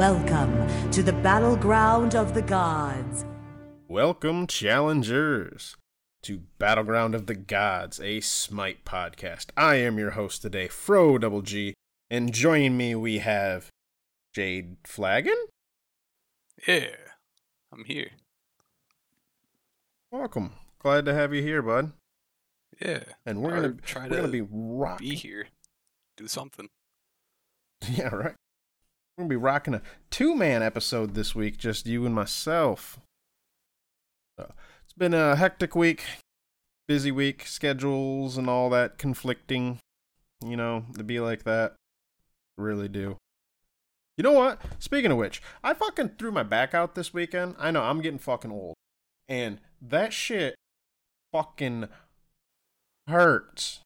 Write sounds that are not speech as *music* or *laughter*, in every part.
Welcome to the battleground of the gods. Welcome, challengers, to Battleground of the Gods, a Smite podcast. I am your host today, Fro Double G, and joining me we have Jade Flagon. Yeah, I'm here. Welcome. Glad to have you here, bud. Yeah, And we're gonna try we're gonna to be rocking. be here, do something. *laughs* Yeah, right. We're gonna be rocking a two man episode this week, just you and myself. So, it's been a hectic week, busy week, schedules and all that conflicting. You know, to be like that. Really do. You know what? Speaking of which, I fucking threw my back out this weekend. I know I'm getting fucking old. And that shit fucking hurts.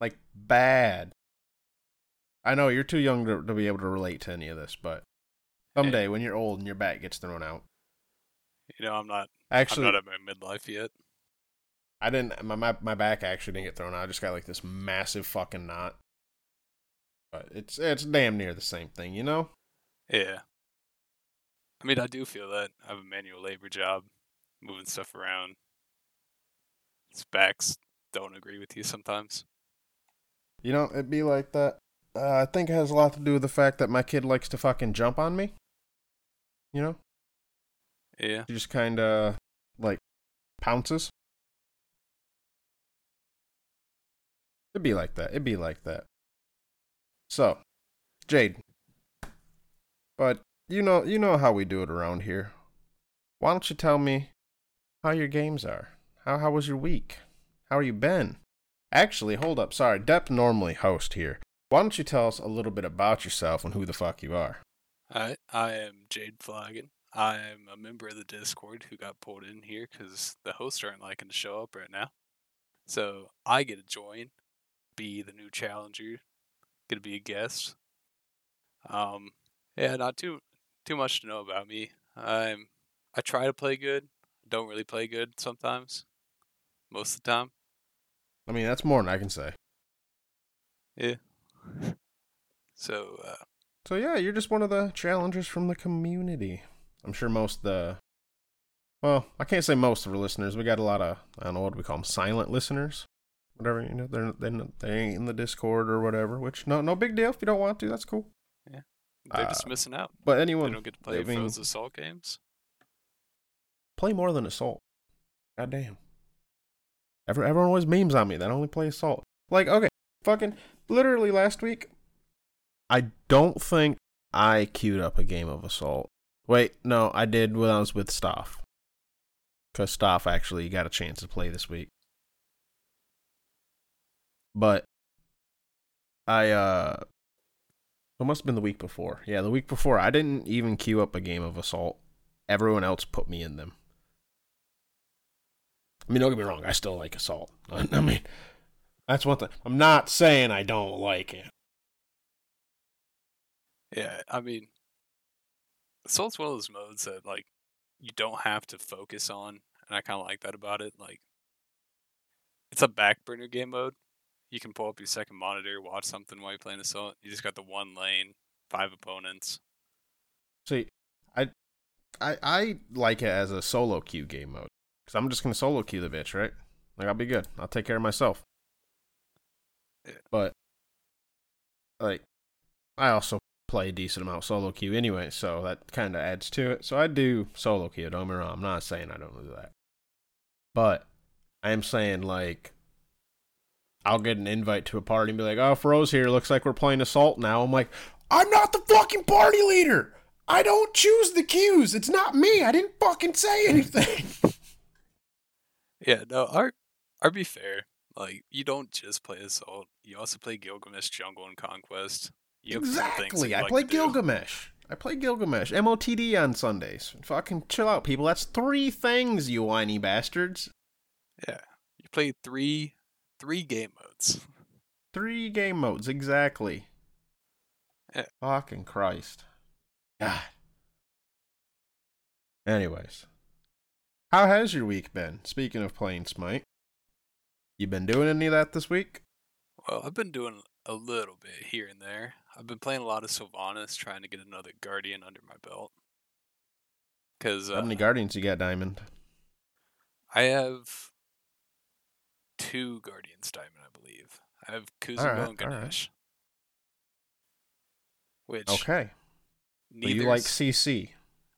Like bad. I know you're too young to, to be able to relate to any of this, but someday when you're old and your back gets thrown out. You know, I'm not. Actually, I'm not at my midlife yet. I didn't. My, my my back actually didn't get thrown out. I just got like this massive fucking knot. But it's it's damn near the same thing, you know. Yeah. I mean, I do feel that I have a manual labor job, moving stuff around. Its backs don't agree with you sometimes. You know, it'd be like that. Uh, I think it has a lot to do with the fact that my kid likes to fucking jump on me. You know, Yeah. he just kind of like pounces. It'd be like that. It'd be like that. So, Jade. But you know, you know how we do it around here. Why don't you tell me how your games are? How how was your week? How are you been? Actually, hold up. Sorry, Depp normally host here. Why don't you tell us a little bit about yourself and who the fuck you are? I I am Jade Flagon. I am a member of the Discord who got pulled in here because the hosts aren't liking to show up right now. So I get to join, be the new challenger, get to be a guest. Um, yeah, not too too much to know about me. I'm I try to play good. Don't really play good sometimes. Most of the time. I mean, that's more than I can say. Yeah. So uh, So yeah, you're just one of the challengers from the community. I'm sure most the well, I can't say most of our listeners. We got a lot of I don't know what do we call them, silent listeners, whatever. You know, they're they they ain't in the Discord or whatever. Which no no big deal if you don't want to. That's cool. Yeah, they're just Uh, missing out. But anyone They don't get to play mean- Assault games. play more than Assault. God damn. Every, everyone always memes on me that I only play Assault. Like, okay, fucking, literally last week, I don't think I queued up a game of Assault. Wait, no, I did when I was with Stoff. Because Stoff actually got a chance to play this week. But, I, uh, it must have been the week before. Yeah, the week before, I didn't even queue up a game of Assault. Everyone else put me in them. I mean, don't get me wrong, I still like Assault. *laughs* I mean, that's one thing. I'm not saying I don't like it. Yeah, I mean, Assault's one of those modes that like you don't have to focus on, and I kind of like that about it. Like, it's a back burner game mode. You can pull up your second monitor, watch something while you're playing Assault. You just got the one lane, five opponents. See, I, I, I like it as a solo queue game mode because I'm just gonna solo queue the bitch, right? Like I'll be good. I'll take care of myself. But, like, I also play a decent amount solo queue anyway, so that kind of adds to it. So I do solo queue. Don't me wrong. I'm not saying I don't do that, but I am saying like. I'll get an invite to a party and be like, "Oh, Fro's here. Looks like we're playing Assault now." I'm like, "I'm not the fucking party leader. I don't choose the cues. It's not me. I didn't fucking say anything." *laughs* Yeah, no, our, our be fair. Like, you don't just play Assault. You also play Gilgamesh, Jungle, and Conquest. You have different things that exactly. I like play do. Gilgamesh. I play Gilgamesh. MOTD on Sundays. Fucking chill out, people. That's three things, you whiny bastards. Yeah, you play three, three game modes. Three game modes, exactly. Yeah. Fucking Christ. God. Anyways. How has your week been? Speaking of playing Smite. You been doing any of that this week? Well, I've been doing a little bit here and there. I've been playing a lot of Sylvanus, trying to get another Guardian under my belt. Because uh, How many guardians you got, Diamond? I have two Guardians Diamond, I believe. I have Kuzenbo Alright, and. Ganesh. Which Okay. Neither you like CC.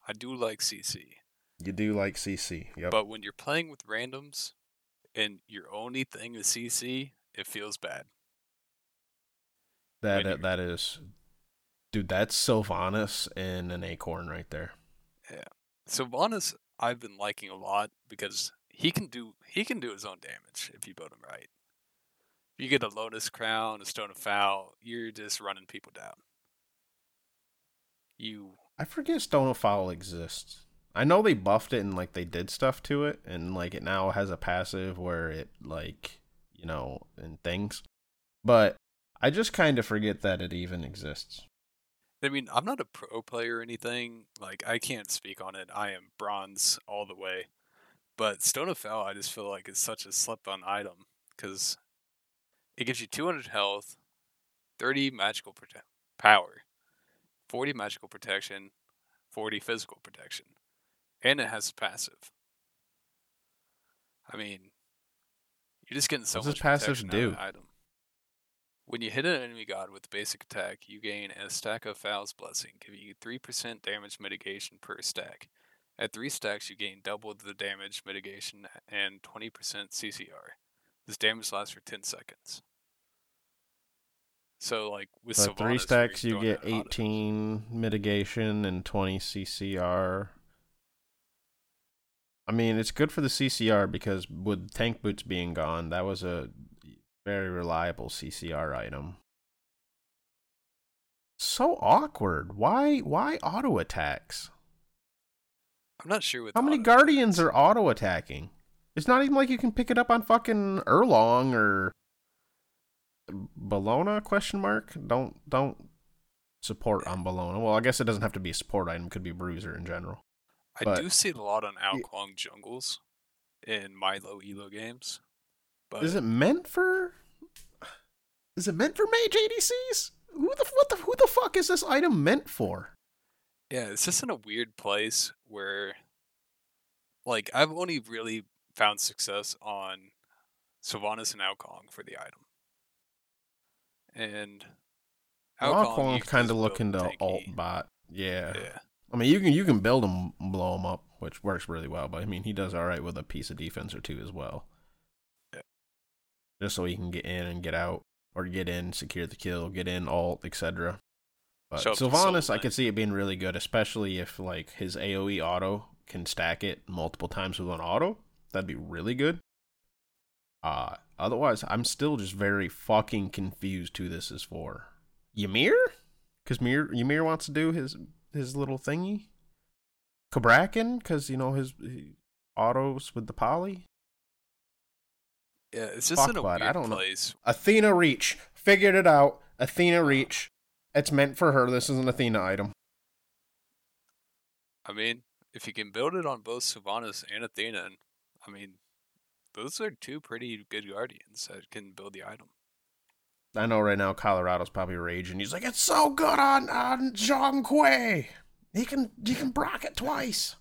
I do like CC. You do like CC. Yep. But when you're playing with randoms and your only thing is CC, it feels bad. that that is Dude, that's Sylvanus and an acorn right there. Yeah, Sylvanus I've been liking a lot because he can do he can do his own damage if you build him right. If you get a Lotus Crown, a Stone of Fal, you're just running people down. You I forget Stone of Fal exists. I know they buffed it and like they did stuff to it and like it now has a passive where it like you know and things. But I just kind of forget that it even exists. I mean, I'm not a pro player or anything. Like, I can't speak on it. I am bronze all the way. But Stone of Fal, I just feel like it's such a slept on item because it gives you 200 health, 30 magical prote- power, 40 magical protection, 40 physical protection, and it has passive. I mean, you're just getting so What's much passive do? item. When you hit an enemy god with basic attack, you gain a stack of Fal's Blessing, giving you 3% damage mitigation per stack. At 3 stacks, you gain double the damage mitigation and 20% CCR. This damage lasts for 10 seconds. So, like, with So Sylvanus, three stacks you get out auto- 18 mitigation and 20 CCR. I mean, it's good for the CCR because with tank boots being gone, that was a very reliable CCR item. So awkward. Why why auto attacks? I'm not sure How many guardians attacks. are auto attacking? It's not even like you can pick it up on fucking Erlang or Bellona question mark. Don't don't support on Bellona. Well, I guess it doesn't have to be a support item, it could be bruiser in general. I but- do see it a lot on Ao Kuang jungles in Milo Elo games. But Is it meant for Is it meant for mage ADCs? Who the what the who the fuck is this item meant for? Yeah, it's just in a weird place where, like, I've only really found success on Sylvanus and Ao Kuang for the item. And you kind of looking to alt bot. Yeah. Yeah. I mean, you can you can build him, blow him up, which works really well. But I mean, he does all right with a piece of defense or two as well. Yeah. Just so he can get in and get out, or get in, secure the kill, get in, alt, etc. But to Sylvanus, I could see it being really good, especially if like his AOE auto can stack it multiple times with an auto. That'd be really good. Uh otherwise, I'm still just very fucking confused who this is for. Ymir? Because Ymir wants to do his his little thingy. Cabrakan, because you know his, he autos with the poly. Yeah, it's just Fuck, in a weird I don't know. Athena Reach figured it out. Athena Reach. It's meant for her. This is an Athena item. I mean, if you can build it on both Sylvanus and Athena, and- I mean, those are two pretty good guardians that can build the item. I know right now Colorado's probably raging. He's like, it's so good on on Zhong Kui. He can he can proc it twice.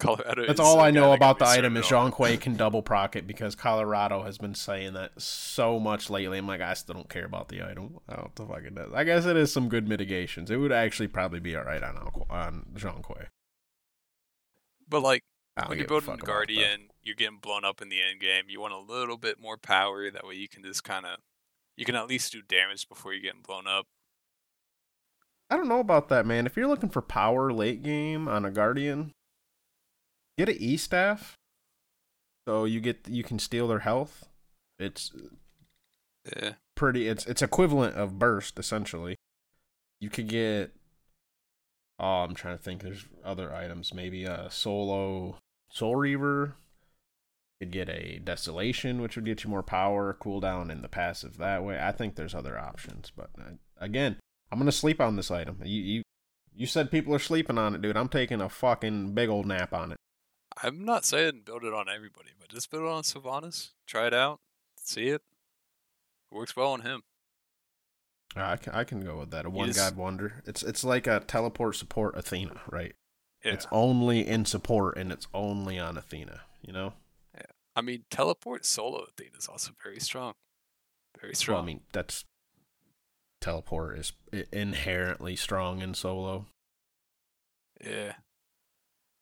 Colorado. That's all I know about the item is on. Zhong Kui can *laughs* double proc it because Colorado has been saying that so much lately. I'm like, I still don't care about the item. I don't know what the fuck it does. I guess it is some good mitigations. It would actually probably be alright on Al- on Zhong Kui. But like when you're building fuck the about that. Guardian, you're getting blown up in the end game. You want a little bit more power. That way you can just kind of, you can at least do damage before you're getting blown up. I don't know about that, man. If you're looking for power late game on a Guardian, get an E staff. So you get you can steal their health. It's Yeah. pretty. It's it's equivalent of burst essentially. You could get. Oh, I'm trying to think. There's other items. Maybe a solo soul reaver. Could get a desolation, which would get you more power, cooldown, and the passive that way. I think there's other options, but uh, again, I'm gonna sleep on this item. You you you said people are sleeping on it, dude. I'm taking a fucking big old nap on it. I'm not saying build it on everybody, but just build it on Sylvanus. Try it out. See it. It works well on him. I can, I can go with that. A one god wonder. It's it's like a teleport support Athena, right? Yeah. It's only in support and it's only on Athena. You know. I mean, teleport solo Athena is also very strong. Very strong. Well, I mean that's teleport is inherently strong in solo. Yeah.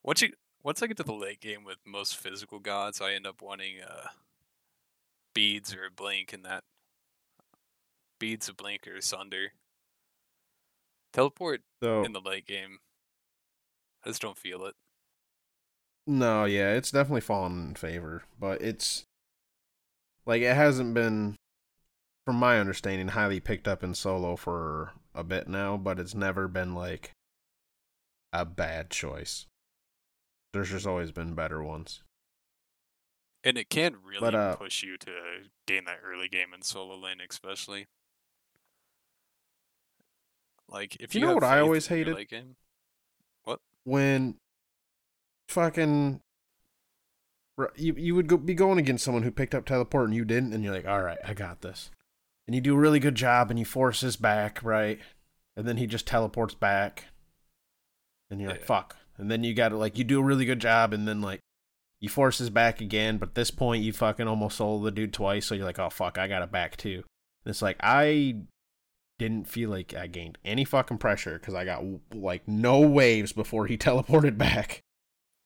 Once you once I get to the late game with most physical gods, I end up wanting uh beads or a blink and that beads of blink or sunder. Teleport So in the late game. I just don't feel it. No, yeah, it's definitely fallen in favor, but it's like it hasn't been, from my understanding, highly picked up in solo for a bit now. But it's never been like a bad choice. There's just always been better ones. And it can really But, uh, push you to gain that early game in solo lane, especially. Like if You you, know what I always hated? late game, when fucking you you would go, be going against someone who picked up teleport and you didn't, and you're like, all right, I got this, and you do a really good job, and you force his back, right, and then he just teleports back, and you're like, Yeah. fuck, and then you got to like you do a really good job, and then like you force his back again, but at this point you fucking almost sold the dude twice, so you're like, oh fuck, I got it back too. And it's like I didn't feel like I gained any fucking pressure because I got like no waves before he *laughs* teleported back.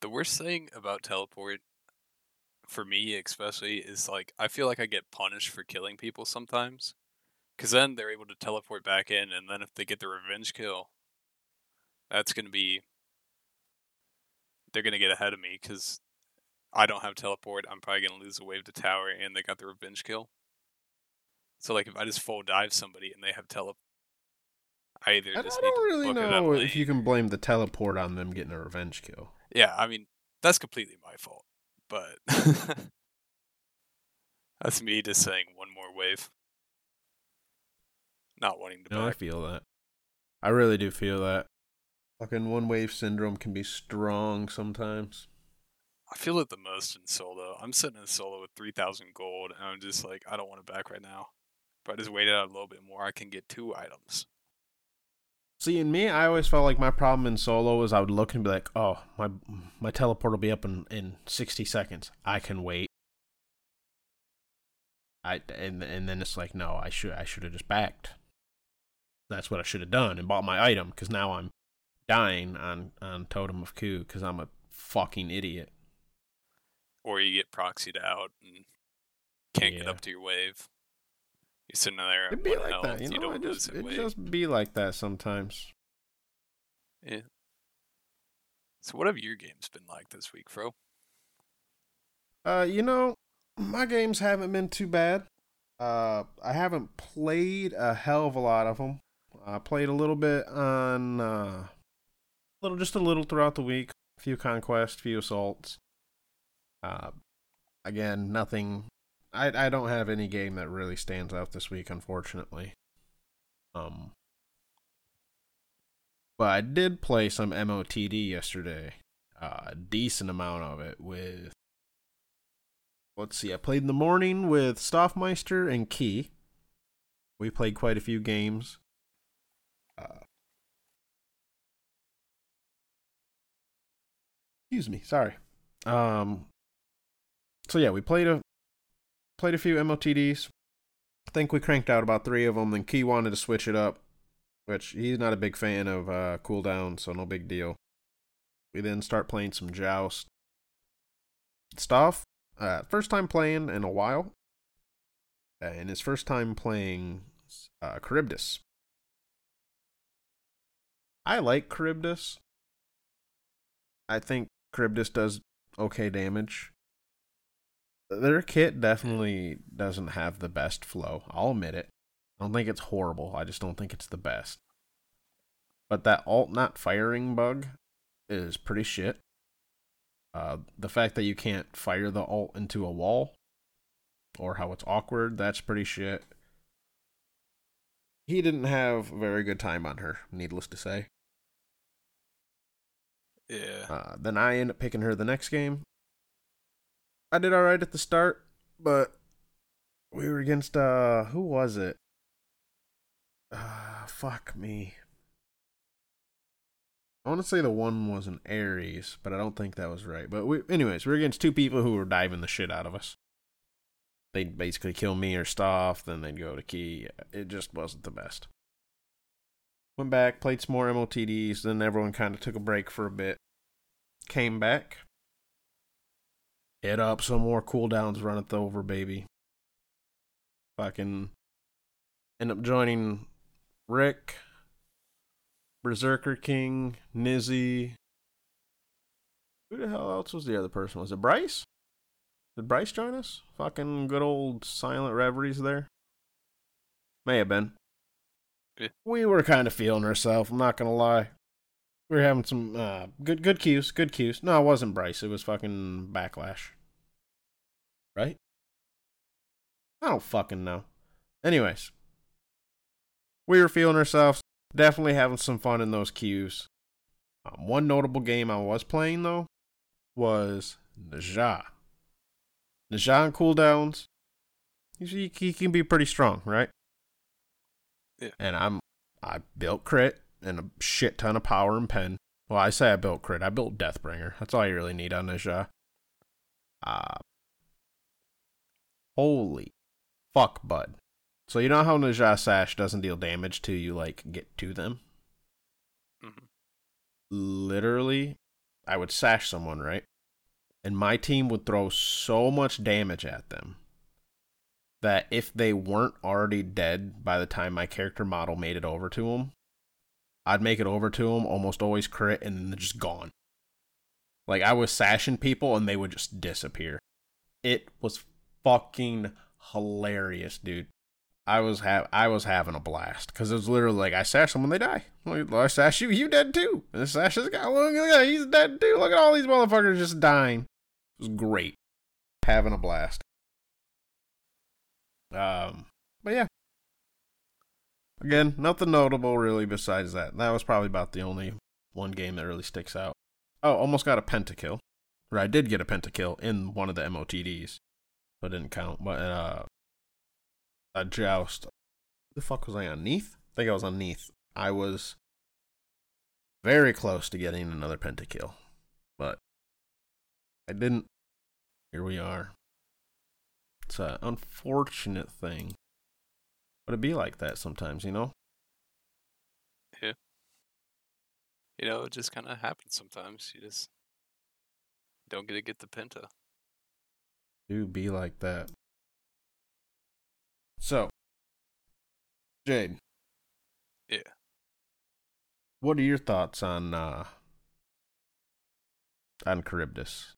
The worst thing about teleport for me especially is like I feel like I get punished for killing people sometimes cuz then they're able to teleport back in and then if they get the revenge kill that's going to be they're going to get ahead of me cuz I don't have teleport I'm probably going to lose a wave to tower and they got the revenge kill so like if I just full dive somebody and they have teleport I either I just don't need to really know if you can blame the teleport on them getting a revenge kill. Yeah, I mean, that's completely my fault. But *laughs* that's me just saying one more wave. Not wanting to No, I feel that. I really do feel that. Fucking one wave syndrome can be strong sometimes. I feel it the most in solo. I'm sitting in solo with 3,000 gold, and I'm just like, I don't want to back right now. If I just wait out a little bit more, I can get two items. See, in me, I always felt like my problem in solo is I would look and be like, "Oh, my my teleport will be up in in sixty seconds. I can wait." I and and then it's like, no, I should I should have just backed. That's what I should have done and bought my item because now I'm dying on on Totem of Ku because I'm a fucking idiot. Or you get proxied out and can't get up to your wave. You're sitting there It'd be like health, that, you know. don't It just it just be like that sometimes. Yeah. So what have your games been like this week, Fro? Uh, you know, my games haven't been too bad. Uh, I haven't played a hell of a lot of them. I played a little bit on, uh, little just a little throughout the week. A few conquests, few assaults. Uh, again, nothing. I I don't have any game that really stands out this week, unfortunately. Um, but I did play some MOTD yesterday. Uh, a decent amount of it with let's see, I played in the morning with Stoffmeister and Key. We played quite a few games. Uh, excuse me, sorry. Um, so yeah, we played a played a few MOTDs. I think we cranked out about three of them. Then Key wanted to switch it up, which he's not a big fan of uh, cooldown, so no big deal. We then start playing some Joust. stuff. uh, first time playing in a while, and his first time playing uh, Charybdis. I like Charybdis. I think Charybdis does okay damage. Their kit definitely doesn't have the best flow. I'll admit it. I don't think it's horrible. I just don't think it's the best. But that alt not firing bug is pretty shit. Uh, the fact that you can't fire the alt into a wall, or how it's awkward, that's pretty shit. He didn't have a very good time on her, needless to say. Yeah. Uh, then I end up picking her the next game. I did alright at the start, but we were against uh who was it? Uh, fuck me. I want to say the one was an Ares, but I don't think that was right. But we, anyways, we're against two people who were diving the shit out of us. They'd basically kill me or Stoff, then they'd go to Key. It just wasn't the best. Went back, played some more MOTDs, then everyone kind of took a break for a bit. Came back. Hit up some more cooldowns, run it over, baby. Fucking end up joining Rick, Berserker King, Nizzy. Who the hell else was the other person? Was it Bryce? Did Bryce join us? Fucking good old Silent Reveries there. May have been. Yeah. We were kind of feeling ourselves. I'm not gonna lie. We were having some uh, good good cues, good cues. No, it wasn't Bryce. It was fucking Backlash. Right? I don't fucking know. Anyways, we were feeling ourselves. Definitely having some fun in those queues. Um, one notable game I was playing though was Ne Zha. Naja on cooldowns. He, he can be pretty strong, right? Yeah. And I'm I built crit and a shit ton of power and pen. Well, I say I built crit. I built Deathbringer. That's all you really need on Ne Zha. Uh, holy fuck, bud. So you know how Ne Zha Sash doesn't deal damage till you like get to them? Mhm. Literally, I would sash someone, right? And my team would throw so much damage at them that if they weren't already dead by the time my character model made it over to them, I'd make it over to them, almost always crit, and then they're just gone. Like I was sashing people and they would just disappear. It was fucking hilarious, dude. I was ha- I was having a blast because it was literally like I sash someone, they die. Like, I sash you, you dead too. And I sash this guy, look at that, he's dead too. Look at all these motherfuckers just dying. It was great, having a blast. Um, but yeah. Again, nothing notable really besides that. That was probably about the only one game that really sticks out. Oh, almost got a pentakill. Or I did get a pentakill in one of the MOTDs, it didn't count. But uh, a joust. The fuck was I on? Neith? I think I was on Neith. I was very close to getting another pentakill, but I didn't. Here we are. It's an unfortunate thing. But it be like that sometimes, you know? Yeah. You know, it just kind of happens sometimes. You just don't get to get the Penta. Do be like that. So, Jade. Yeah. What are your thoughts on uh on Charybdis?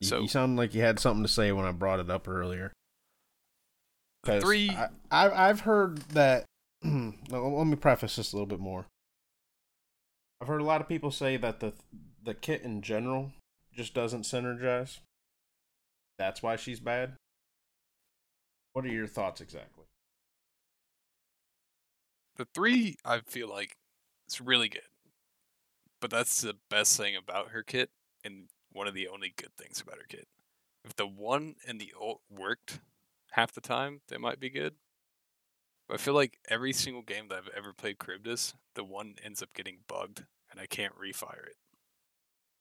You, So- you sound like you had something to say when I brought it up earlier. Three, I, I I've heard that. *clears throat* let me preface this a little bit more. I've heard a lot of people say that the the kit in general just doesn't synergize. That's why she's bad. What are your thoughts exactly? the three, I feel like it's really good. But that's the best thing about her kit, and one of the only good things about her kit. If the one and the ult worked half the time, they might be good. But I feel like every single game that I've ever played Charybdis, the one ends up getting bugged, and I can't refire it.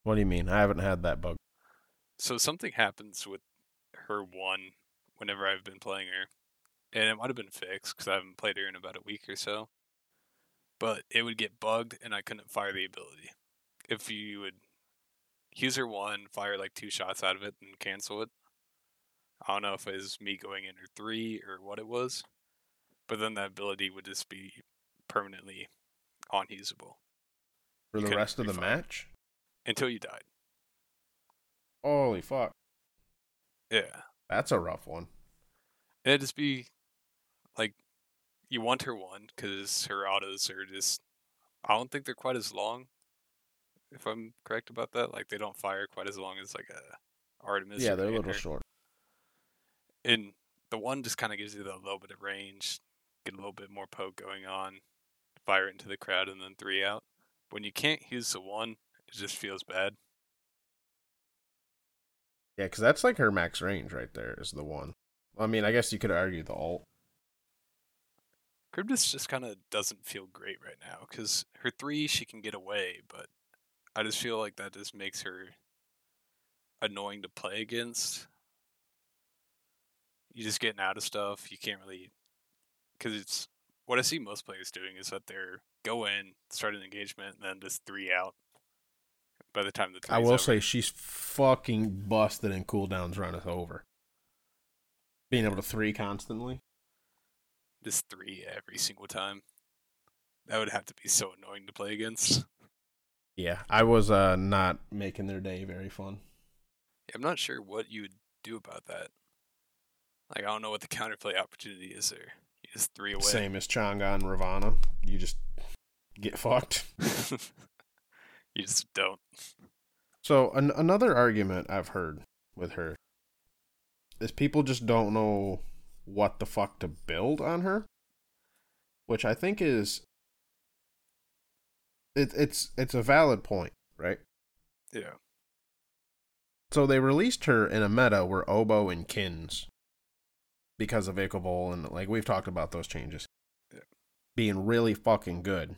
What do you mean? I haven't had that bug. So something happens with her one whenever I've been playing her, and it might have been fixed because I haven't played her in about a week or so. But it would get bugged, and I couldn't fire the ability. If you would use her one, fire like two shots out of it, and cancel it. I don't know if it was me going in her three or what it was, but then that ability would just be permanently unusable For You the rest of the match? until you died. Holy fuck. Yeah. That's a rough one. It'd just be like you want her one because her autos are just. I don't think they're quite as long. If I'm correct about that, like they don't fire quite as long as like a Artemis. yeah, they're a little short. And the one just kind of gives you the little bit of range, get a little bit more poke going on, fire into the crowd, and then three out. When you can't use the one, it just feels bad. Yeah, because that's like her max range right there is the one. I mean, I guess you could argue the ult. Charybdis just kind of doesn't feel great right now because her three she can get away, but I just feel like that just makes her annoying to play against. You just getting out of stuff. You can't really because it's what I see most players doing is that they're go in, start an engagement, and then just three out. By the time the I will over. say she's fucking busted in cooldowns run us over. Being able to three constantly. just three every single time. That would have to be so annoying to play against. Yeah, I was uh not making their day very fun. Yeah, I'm not sure what you would do about that. Like I don't know what the counterplay opportunity is there. You just three away. Same as Chang'e and Ravana. You just get fucked. *laughs* you just don't. So an- another argument I've heard with her is people just don't know what the fuck to build on her, which I think is it, it's it's a valid point, right? Yeah. So they released her in a meta where Oboe and Qin's, because of Ichaival and like we've talked about those changes, Yeah. being really fucking good.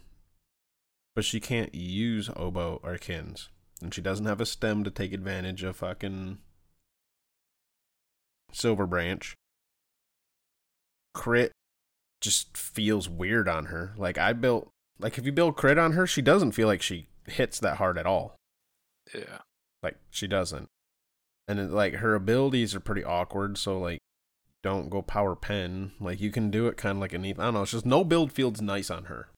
But she can't use Oboe or Qin's, and she doesn't have a stem to take advantage of fucking Silver Branch. Crit just feels weird on her. Like I built, like if you build crit on her, she doesn't feel like she hits that hard at all. Yeah. Like she doesn't. And it, like her abilities are pretty awkward, so like don't go power pen. Like you can do it kind of like a neat. I don't know. It's just no build feels nice on her,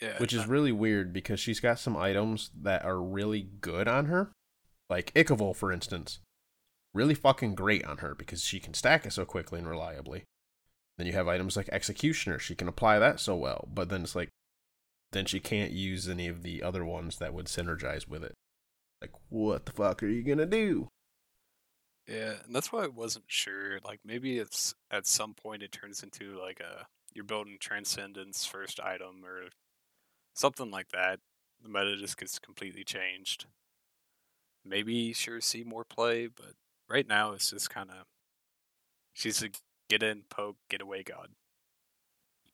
Yeah. which is really weird because she's got some items that are really good on her, like Ichaival, for instance. Really fucking great on her because she can stack it so quickly and reliably. Then you have items like Executioner. She can apply that so well, but then it's like, then she can't use any of the other ones that would synergize with it. Like, what the fuck are you gonna do? Yeah, and that's why I wasn't sure. Like maybe it's at some point it turns into like a you're building transcendence first item or something like that. The meta just gets completely changed. Maybe sure see more play, but right now it's just kind of she's a get in, poke, get away god.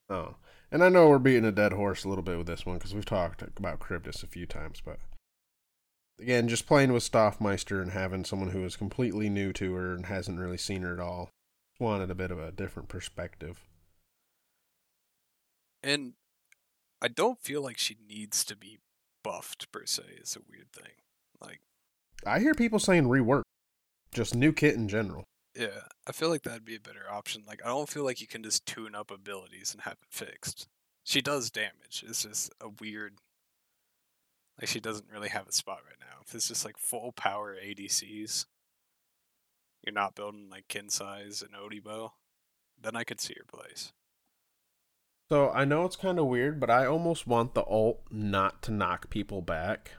Oh, and I know we're beating a dead horse a little bit with this one because we've talked about Cryptus a few times, but again, just playing with Stoffmeister and having someone who is completely new to her and hasn't really seen her at all, wanted a bit of a different perspective. And I don't feel like she needs to be buffed per se. It's a weird thing. Like I hear people saying rework, just new kit in general. Yeah, I feel like that'd be a better option. Like, I don't feel like you can just tune up abilities and have it fixed. She does damage. It's just a weird. Like, she doesn't really have a spot right now. If it's just like full power ADCs, you're not building like Qin's Sais and Odibo, then I could see your place. So I know it's kind of weird, but I almost want the alt not to knock people back,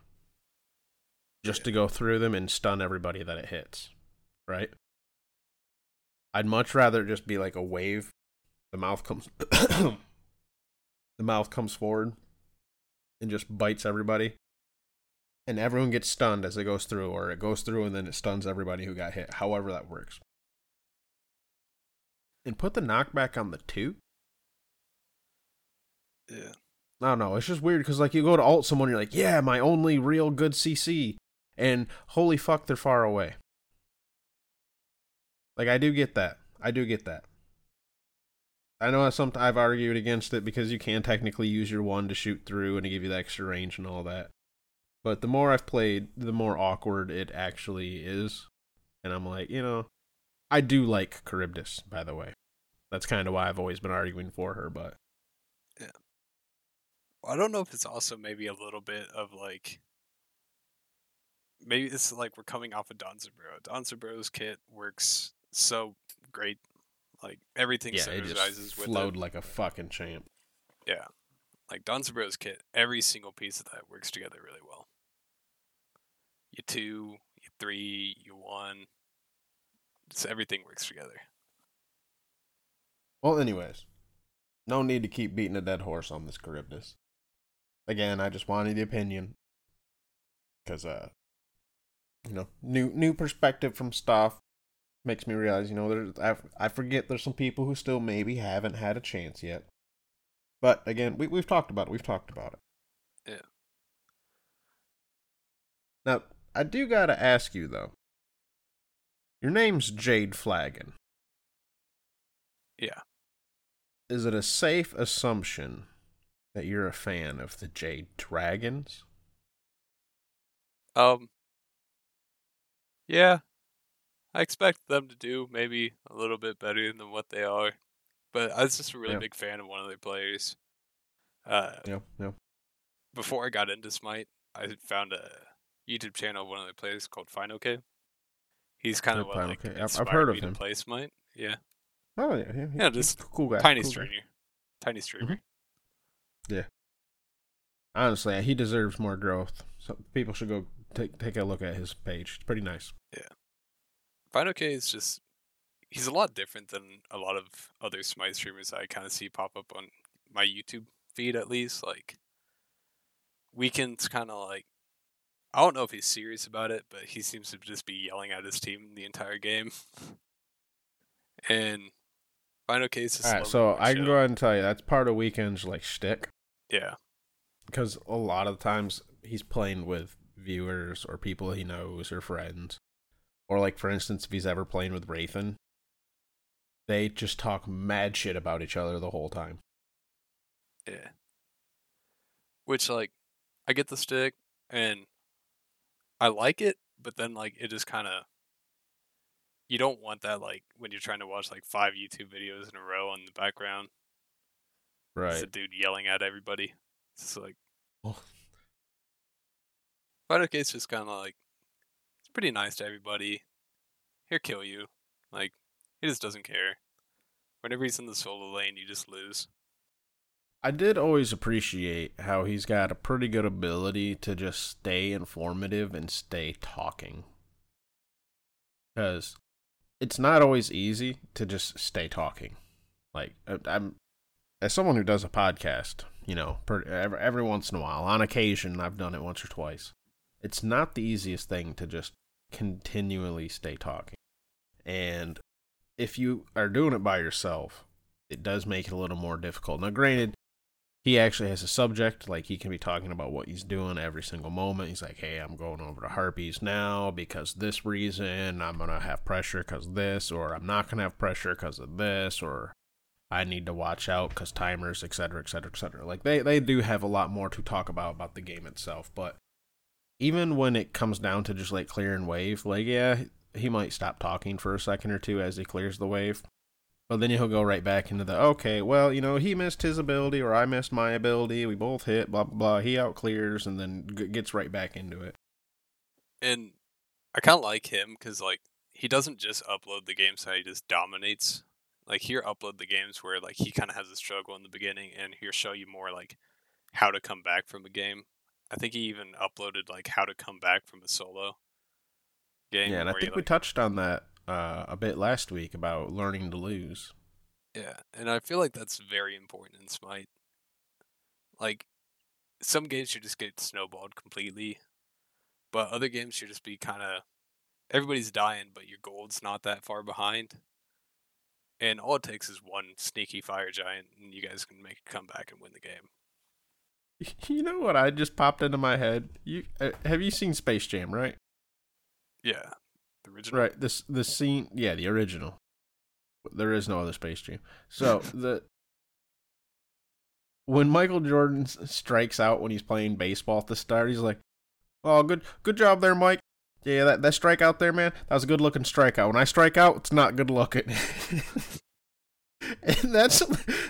just to go through them and stun everybody that it hits, right? I'd much rather just be like a wave. The mouth comes, *coughs* the mouth comes forward, and just bites everybody, and everyone gets stunned as it goes through, or it goes through and then it stuns everybody who got hit. However that works. And put the knockback on the two. Yeah. I don't know. It's just weird because like you go to alt someone, you're like, yeah, my only real good CC, and holy fuck, they're far away. Like I do get that. I do get that. I know some I've argued against it because you can technically use your one to shoot through and to give you the extra range and all that. But the more I've played, the more awkward it actually is. And I'm like, you know, I do like Charybdis, by the way. That's kind of why I've always been arguing for her, but I don't know if it's also maybe a little bit of like maybe it's like we're coming off of Danzaburou. Danzaburou's kit works so great. Like everything yeah, it synergizes just with flowed it. like a fucking champ. Yeah. Like Danzaburou's kit, every single piece of that works together really well. You two, you three, you one. Just everything works together. Well, anyways, no need to keep beating a dead horse on this Charybdis. Again, I just wanted the opinion because, uh, you know, new new perspective from stuff makes me realize, you know, there's I, I forget there's some people who still maybe haven't had a chance yet. But again, we we've talked about it. We've talked about it. Yeah. Now, I do gotta ask you though. Your name's Jade Flagon. Yeah. Is it a safe assumption that you're a fan of the Jade Dragons? Um. Yeah, I expect them to do maybe a little bit better than what they are, but I was just a really Yeah. big fan of one of their players. Uh, Yeah, yeah. before I got into Smite, I found a YouTube channel of one of their players called FinoK. He's kind of like FinoK. I've- I've heard of him. play Smite. Yeah, Oh yeah, yeah. Yeah, just cool guy. tiny cool guy. streamer, tiny streamer. Honestly, he deserves more growth. So people should go take take a look at his page. It's pretty nice. FinoK is just he's a lot different than a lot of other Smite streamers I kind of see pop up on my YouTube feed at least. Like Weak3n's kind of like I don't know if he's serious about it, but he seems to just be yelling at his team the entire game. *laughs* and FinoK is just All right, so I can go ahead and tell you that's part of Weak3n's like shtick Yeah, because a lot of times he's playing with viewers or people he knows or friends, or like for instance, if he's ever playing with Wraithen, they just talk mad shit about each other the whole time. yeah. Which like I get the stick and I like it, but then like it just kind of you don't want that like when you're trying to watch like five YouTube videos in a row in the background. It's a dude yelling at everybody. It's just like Well, Final Case just kind of like it's pretty nice to everybody. He'll kill you. Like he just doesn't care. Whenever he's in the solo lane, you just lose. I did always appreciate how he's got a pretty good ability to just stay informative and stay talking. Because it's not always easy to just stay talking. Like, uh, I'm, as someone who does a podcast, you know, per, every, every once in a while, on occasion, I've done it once or twice. It's not the easiest thing to just continually stay talking. And if you are doing it by yourself, it does make it a little more difficult. Now, granted, he actually has a subject, like he can be talking about what he's doing every single moment. He's like, hey, I'm going over to Harpies now because this reason, I'm going to have pressure because this, or I'm not going to have pressure because of this, or I need to watch out because timers, et cetera, et cetera, et cetera. Like, they, they do have a lot more to talk about about the game itself, but even when it comes down to just like clearing wave, like, yeah, he might stop talking for a second or two as he clears the wave. But then he'll go right back into the okay, well, you know, he missed his ability or I missed my ability. We both hit, blah blah blah. He out clears and then g- gets right back into it. And I kind of like him because like he doesn't just upload the games that he just dominates. Like he'll upload the games where like he kind of has a struggle in the beginning, and he'll show you more like how to come back from a game. I think he even uploaded like how to come back from a solo game. Yeah, and I where he, think we touched on that uh, a bit last week about learning to lose. Yeah, and I feel like that's very important in Smite. Like, some games you just get snowballed completely, but other games you just be kind of everybody's dying, but your gold's not that far behind. And all it takes is one sneaky fire giant, and you guys can make a comeback and win the game. *laughs* You know what? I just popped into my head. You uh, have you seen Space Jam, right? Yeah, the original. Right. This the scene, yeah, the original. There is no other Space Jam. So *laughs* the when Michael Jordan strikes out when he's playing baseball at the start, he's like, "Oh, good, good job there, Mike. Yeah, that that strikeout there, man, that was a good looking strikeout. When I strike out, it's not good looking." *laughs* and that's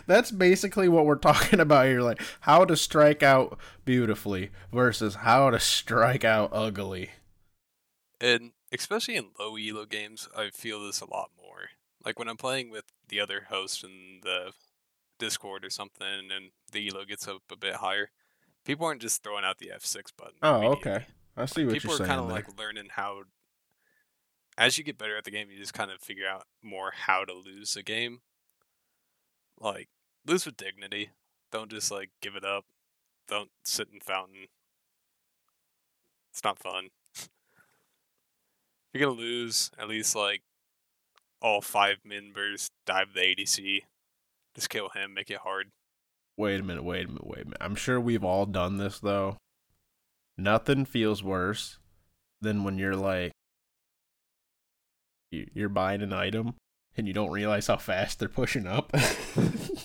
that's basically what we're talking about here, like how to strike out beautifully versus how to strike out ugly. And especially in low elo games, I feel this a lot more. Like when I'm playing with the other host in the Discord or something, and the elo gets up a bit higher, people aren't just throwing out the F6 button. Oh, okay. I see what People you're are kind of like learning how. As you get better at the game, you just kind of figure out more how to lose a game. Like lose with dignity. Don't just like give it up. Don't sit in fountain. It's not fun. if *laughs* you're gonna lose, at least like all five members dive the ADC. Just kill him, make it hard. Wait a minute, wait a minute, wait a minute. I'm sure we've all done this though. Nothing feels worse than when you're like you- you're buying an item and you don't realize how fast they're pushing up. *laughs* and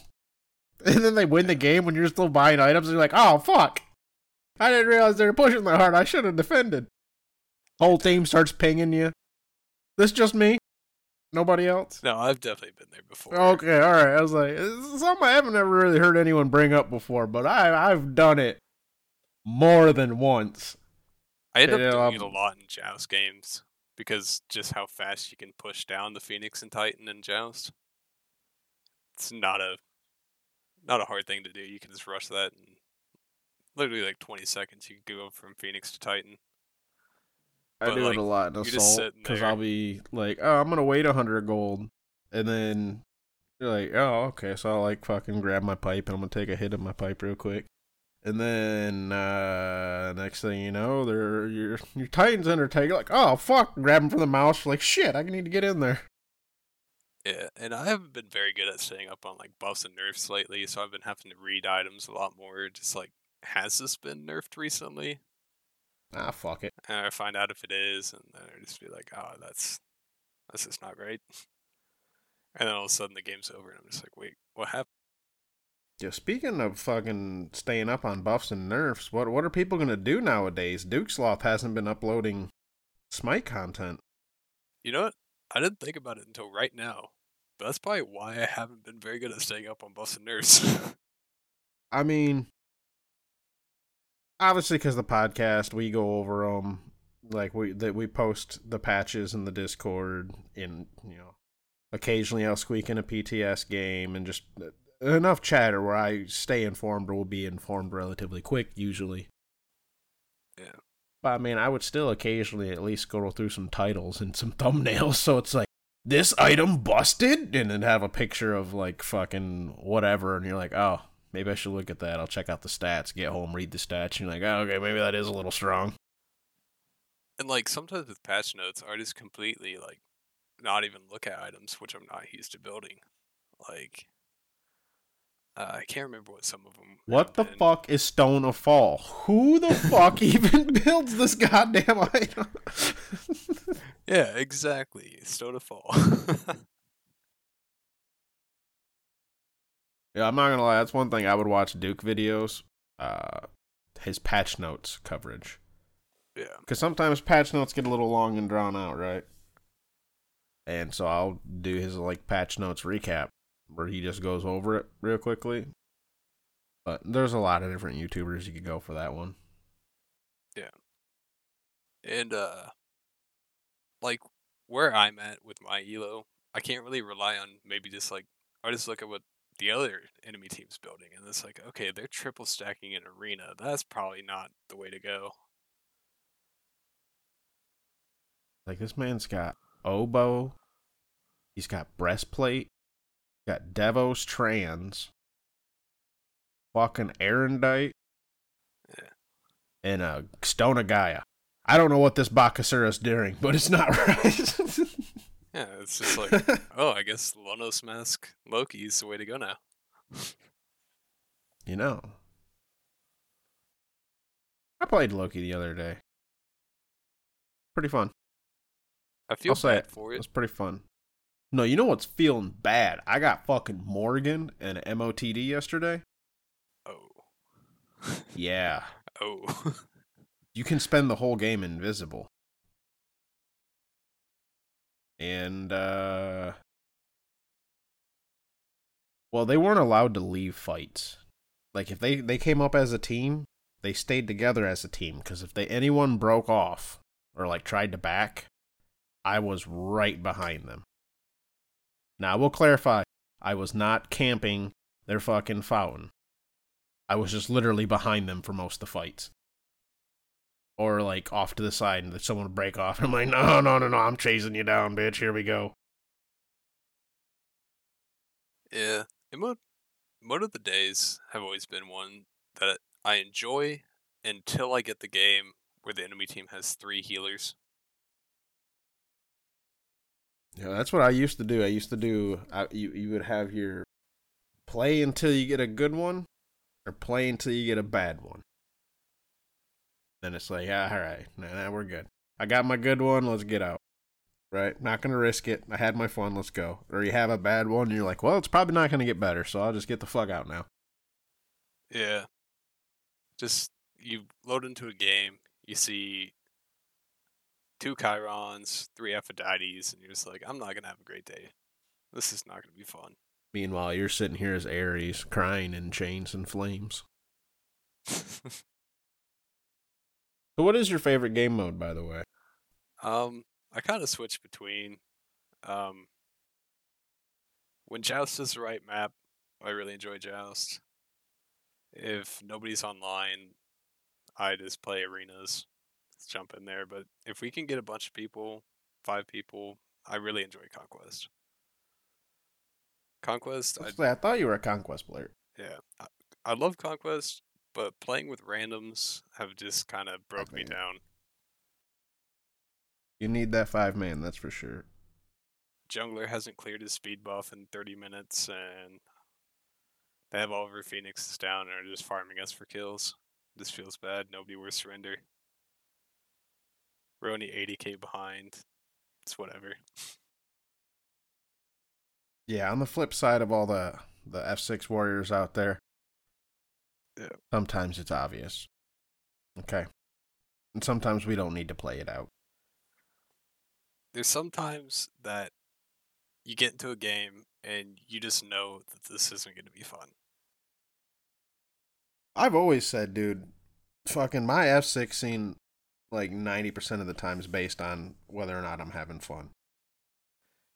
then they win the game when you're still buying items and you're like, "Oh fuck. I didn't realize they were pushing that hard. I should have defended." Whole team starts pinging you. This just me? Nobody else? No, I've definitely been there before. Okay, all right. I was like, this is something I haven't ever really heard anyone bring up before, but I I've done it more than once. I end up doing it a lot in Joust games because just how fast you can push down the Phoenix and Titan in Joust. It's not a not a hard thing to do. You can just rush that and literally like 20 seconds. You can go from Phoenix to Titan. I But, do like, it a lot in assault because. I'll be like, oh, I'm gonna wait a hundred gold, and then you're like, oh, okay, so I'll like fucking grab my pipe and I'm gonna take a hit of my pipe real quick, and then uh next thing you know, they're your your Titans undertake like, oh fuck, grab him from the mouse, like shit, I need to get in there. Yeah, and I haven't been very good at staying up on like buffs and nerfs lately, so I've been having to read items a lot more. Just like, has this been nerfed recently? Ah, fuck it. And I find out if it is, and then I just be like, oh, that's that's just not great. And then all of a sudden the game's over, and I'm just like, wait, what happened? Yeah, speaking of fucking staying up on buffs and nerfs, what what are people gonna do nowadays? Duke Sloth hasn't been uploading Smite content. You know what? I didn't think about it until right now, but that's probably why I haven't been very good at staying up on buffs and nerfs. *laughs* I mean, obviously, because the podcast, we go over them. Like we that we post the patches in the Discord, in you know, occasionally I'll squeak in a PTS game and just uh, enough chatter where I stay informed or will be informed relatively quick usually. Yeah. But I mean, I would still occasionally at least go through some titles and some *laughs* thumbnails, so it's like this item busted, and then have a picture of like fucking whatever, and you're like, oh, maybe I should look at that. I'll check out the stats, get home, read the stats, and you're like, oh, okay, maybe that is a little strong. and like sometimes with patch notes, I just completely like not even look at items which I'm not used to building. Like, uh, I can't remember what some of them. What the fuck is Stone of Fal? Who the *laughs* fuck even *laughs* builds this goddamn item? *laughs* Yeah, exactly. Stone of Fal. yeah, I'm not gonna lie. That's one thing I would watch Duke videos. Uh, his patch notes coverage. yeah. Because sometimes patch notes get a little long and drawn out, right? And so I'll do his like patch notes recap where he just goes over it real quickly. But there's a lot of different YouTubers you could go for that one. Yeah. And uh like where I'm at with my elo, I can't really rely on maybe just like I just look at what the other enemy team's building and it's like, okay, they're triple stacking an arena. That's probably not the way to go. Like this man's got oboe, he's got breastplate, got Devos trans, fucking Erendite, Yeah. and uh, a Stone of Gaia. I don't know what this Bakasura's doing, but it's not *laughs* right. Yeah, it's just like, *laughs* oh, I guess Lono's Mask Loki's the way to go now. you know. I played Loki the other day. Pretty fun. I feel I'll say bad it. for It it. was pretty fun. No, you know what's feeling bad? I got fucking Morgan and MOTD yesterday. Oh. *laughs* Yeah. oh. *laughs* You can spend the whole game invisible. And uh Well, they weren't allowed to leave fights. Like if they they came up as a team, they stayed together as a team because if they anyone broke off or like tried to back, I was right behind them. Now, I will clarify, I was not camping their fucking fountain. I was just literally behind them for most of the fights or like off to the side and someone would break off. I'm like, no, no, no, no, I'm chasing you down, bitch. Here we go. Yeah, most of the days have always been one that I enjoy until I get the game where the enemy team has three healers. Yeah, that's what I used to do. I used to do. I, you you would have your play until you get a good one, or play until you get a bad one. Then it's like, yeah, all right, nah, nah, we're good. I got my good one. Let's get out. Right? Not gonna risk it. I had my fun. Let's go. Or you have a bad one, and you're like, well, it's probably not gonna get better, so I'll just get the fuck out now. Yeah. Just you load into a game, you see two Chirons, three Aphrodites, and you're just like, I'm not gonna have a great day. This is not gonna be fun. Meanwhile, you're sitting here as Ares, crying in chains and flames. *laughs* So, what is your favorite game mode, by the way? um, I kind of switch between. Um, when Joust is the right map, I really enjoy Joust. If nobody's online, I just play arenas. Jump in there. But if we can get a bunch of people, five people, I really enjoy Conquest. Conquest, I, I thought you were a Conquest player. yeah, I, I love Conquest, but playing with randoms have just kind of broke me down. You need that five man, that's for sure. Jungler hasn't cleared his speed buff in 30 minutes, and they have all of our Phoenixes down and are just farming us for kills. This feels bad. Nobody will surrender. We're only 80k behind. It's whatever. Yeah, on the flip side of all the the F6 warriors out there, Yeah. sometimes it's obvious. Okay. And sometimes we don't need to play it out. There's sometimes that you get into a game and you just know that this isn't going to be fun. I've always said, dude, fucking my F6 scene like 90% of the time is based on whether or not I'm having fun.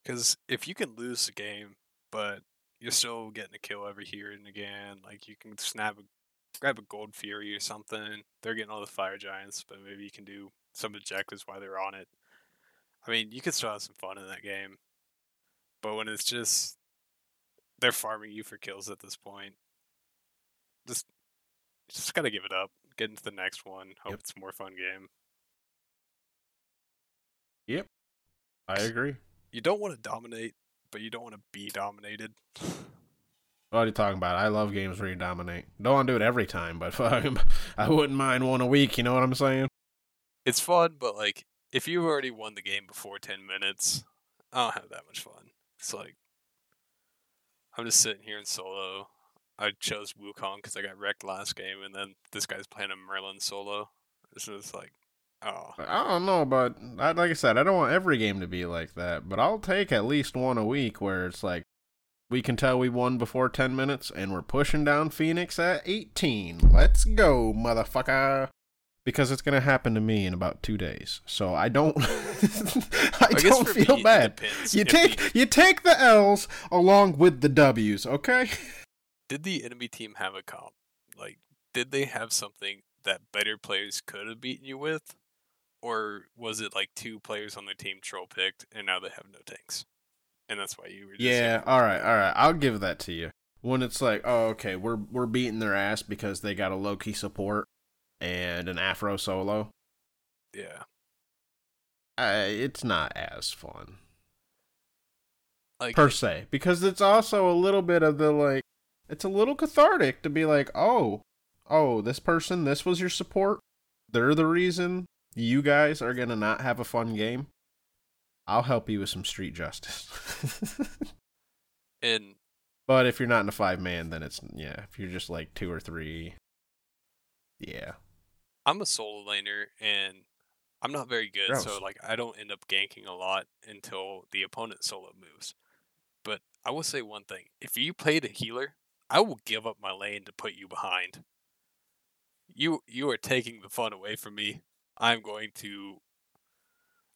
Because if you can lose the game, but you're still getting a kill every here and again, like you can snap a, grab a gold fury or something. They're getting all the fire giants, but maybe you can do some objectives while they're on it. I mean, you can still have some fun in that game, but when it's just they're farming you for kills at this point, just just gotta give it up. Get into the next one. Hope Yep. it's a more fun game. Yep. I agree. You don't want to dominate, but you don't want to be dominated. *laughs* What are you talking about? I love games where you dominate. Don't want to do it every time, but *laughs* fucking, I wouldn't mind one a week. You know what I'm saying? it's fun, but like if you've already won the game before ten minutes, I don't have that much fun. It's like I'm just sitting here in solo. I chose Wukong because I got wrecked last game, and then this guy's playing a Merlin solo. This is like, oh, I don't know, but I, like I said, I don't want every game to be like that. But I'll take at least one a week where it's like we can tell we won before 10 minutes and we're pushing down Phoenix at 18. Let's go, motherfucker. Because it's going to happen to me in about two days. So I don't, *laughs* I, guess don't feel me, bad. You take the- you take the L's along with the W's, okay? did the enemy team have a comp? Like, did they have something that better players could have beaten you with, or was it like two players on the team troll picked and now they have no tanks, and that's why you were just Yeah, all right, all right. I'll give that to you. When it's like, oh, okay, we're we're beating their ass because they got a Loki support and an Afro solo. yeah. Uh, it's not as fun Like per se because it's also a little bit of the like, it's a little cathartic to be like, oh, oh, this person, this was your support. They're the reason you guys are gonna not have a fun game. I'll help you with some street justice. *laughs* and But if you're not in a five man, then it's yeah. If you're just like two or three, yeah. I'm a solo laner and I'm not very good, so like I don't end up ganking a lot until the opponent solo moves. But I will say one thing: if you played a healer, I will give up my lane to put you behind. You you are taking the fun away from me. I'm going to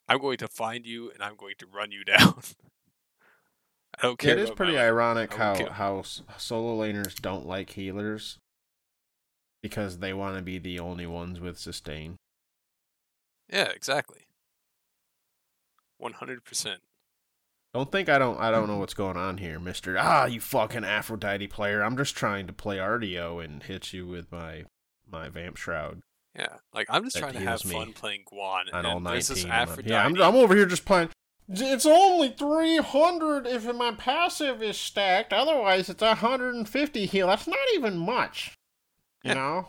I'm going to find you and I'm going to run you *laughs* down. I don't Yeah, care. it is pretty ironic how won't how solo laners don't like healers because they want to be the only ones with sustain. Yeah, exactly. One hundred percent. Don't think I don't I don't know *clears throat* what's going on here, Mister. Ah, you fucking Aphrodite player. I'm just trying to play Artio and hit you with my my vamp shroud Yeah, like I'm just That trying to have me fun playing Guan, and all there's this 19. I'm- Aphrodite. yeah, I'm, I'm over here just playing. It's only 300 if my passive is stacked. Otherwise, it's 150 heal. That's not even much. You know?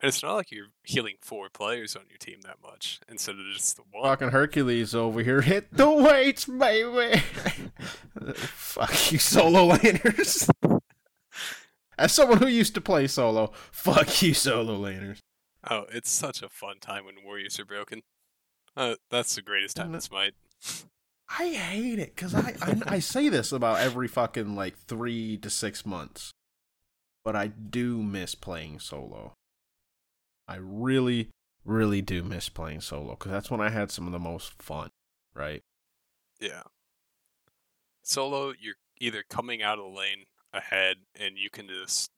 And it's not like you're healing four players on your team that much instead of just the one. Fucking Hercules over here. Hit the weights, baby. *laughs* fuck you, solo laners. *laughs* As someone who used to play solo, fuck you, solo laners. Oh, it's such a fun time when warriors are broken. Uh, that's the greatest time in Smite. I hate it because I, I I say this about every fucking like three to six months, but I do miss playing solo. I really, really do miss playing solo because that's when I had some of the most fun. Right? Yeah. Solo, you're either coming out of the lane ahead and you can just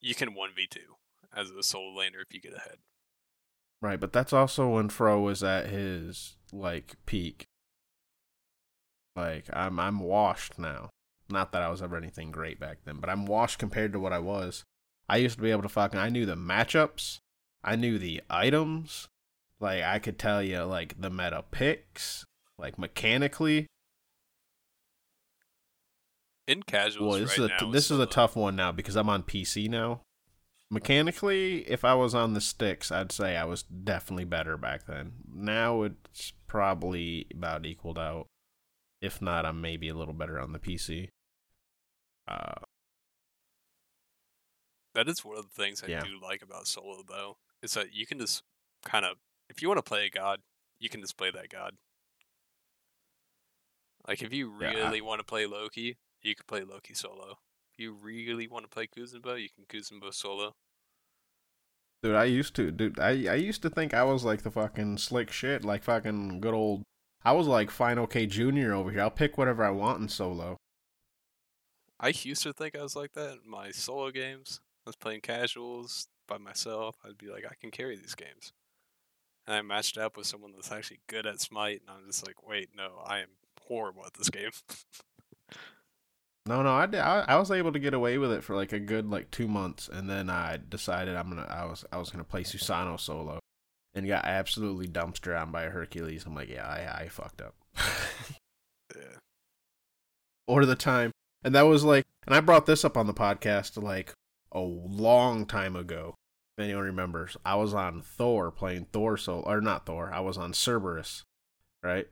you can one v two as a solo laner if you get ahead. Right, but that's also when Fro was at his like peak. Like I'm I'm washed now. Not that I was ever anything great back then, but I'm washed compared to what I was. I used to be able to fucking I knew the matchups, I knew the items, like I could tell you like the meta picks, like mechanically. In casuals, Well, this right is a now, this is a tough one now because I'm on PC now. Mechanically, if I was on the sticks, I'd say I was definitely better back then. Now it's probably about equaled out. If not, I'm maybe a little better on the PC. Uh, That is one of the things I Yeah. do like about solo, though, is that you can just kind of, if you want to play a god, you can just play that god. Like if you Yeah, I- really want to play Loki, you can play Loki solo. You really want to play Kuzenbo, you can Kuzenbo solo. dude, I used to, dude, I I used to think I was like the fucking slick shit, like fucking good old. I was like Final K Junior over here. I'll pick whatever I want in solo. I used to think I was like that in my solo games. I was playing casuals by myself. I'd be like, I can carry these games. And I matched up with someone that's actually good at Smite, and I'm just like, wait, no, I am horrible at this game. *laughs* No, no, I did. I, I was able to get away with it for like a good like two months, and then I decided I'm gonna. I was I was gonna play Susano solo, and got absolutely dumpster on by Hercules. I'm like, yeah, I I fucked up. yeah. *laughs* or the time, and that was like, and I brought this up on the podcast like a long time ago. If anyone remembers, I was on Thor playing Thor solo, or not Thor. I was on Cerberus, right,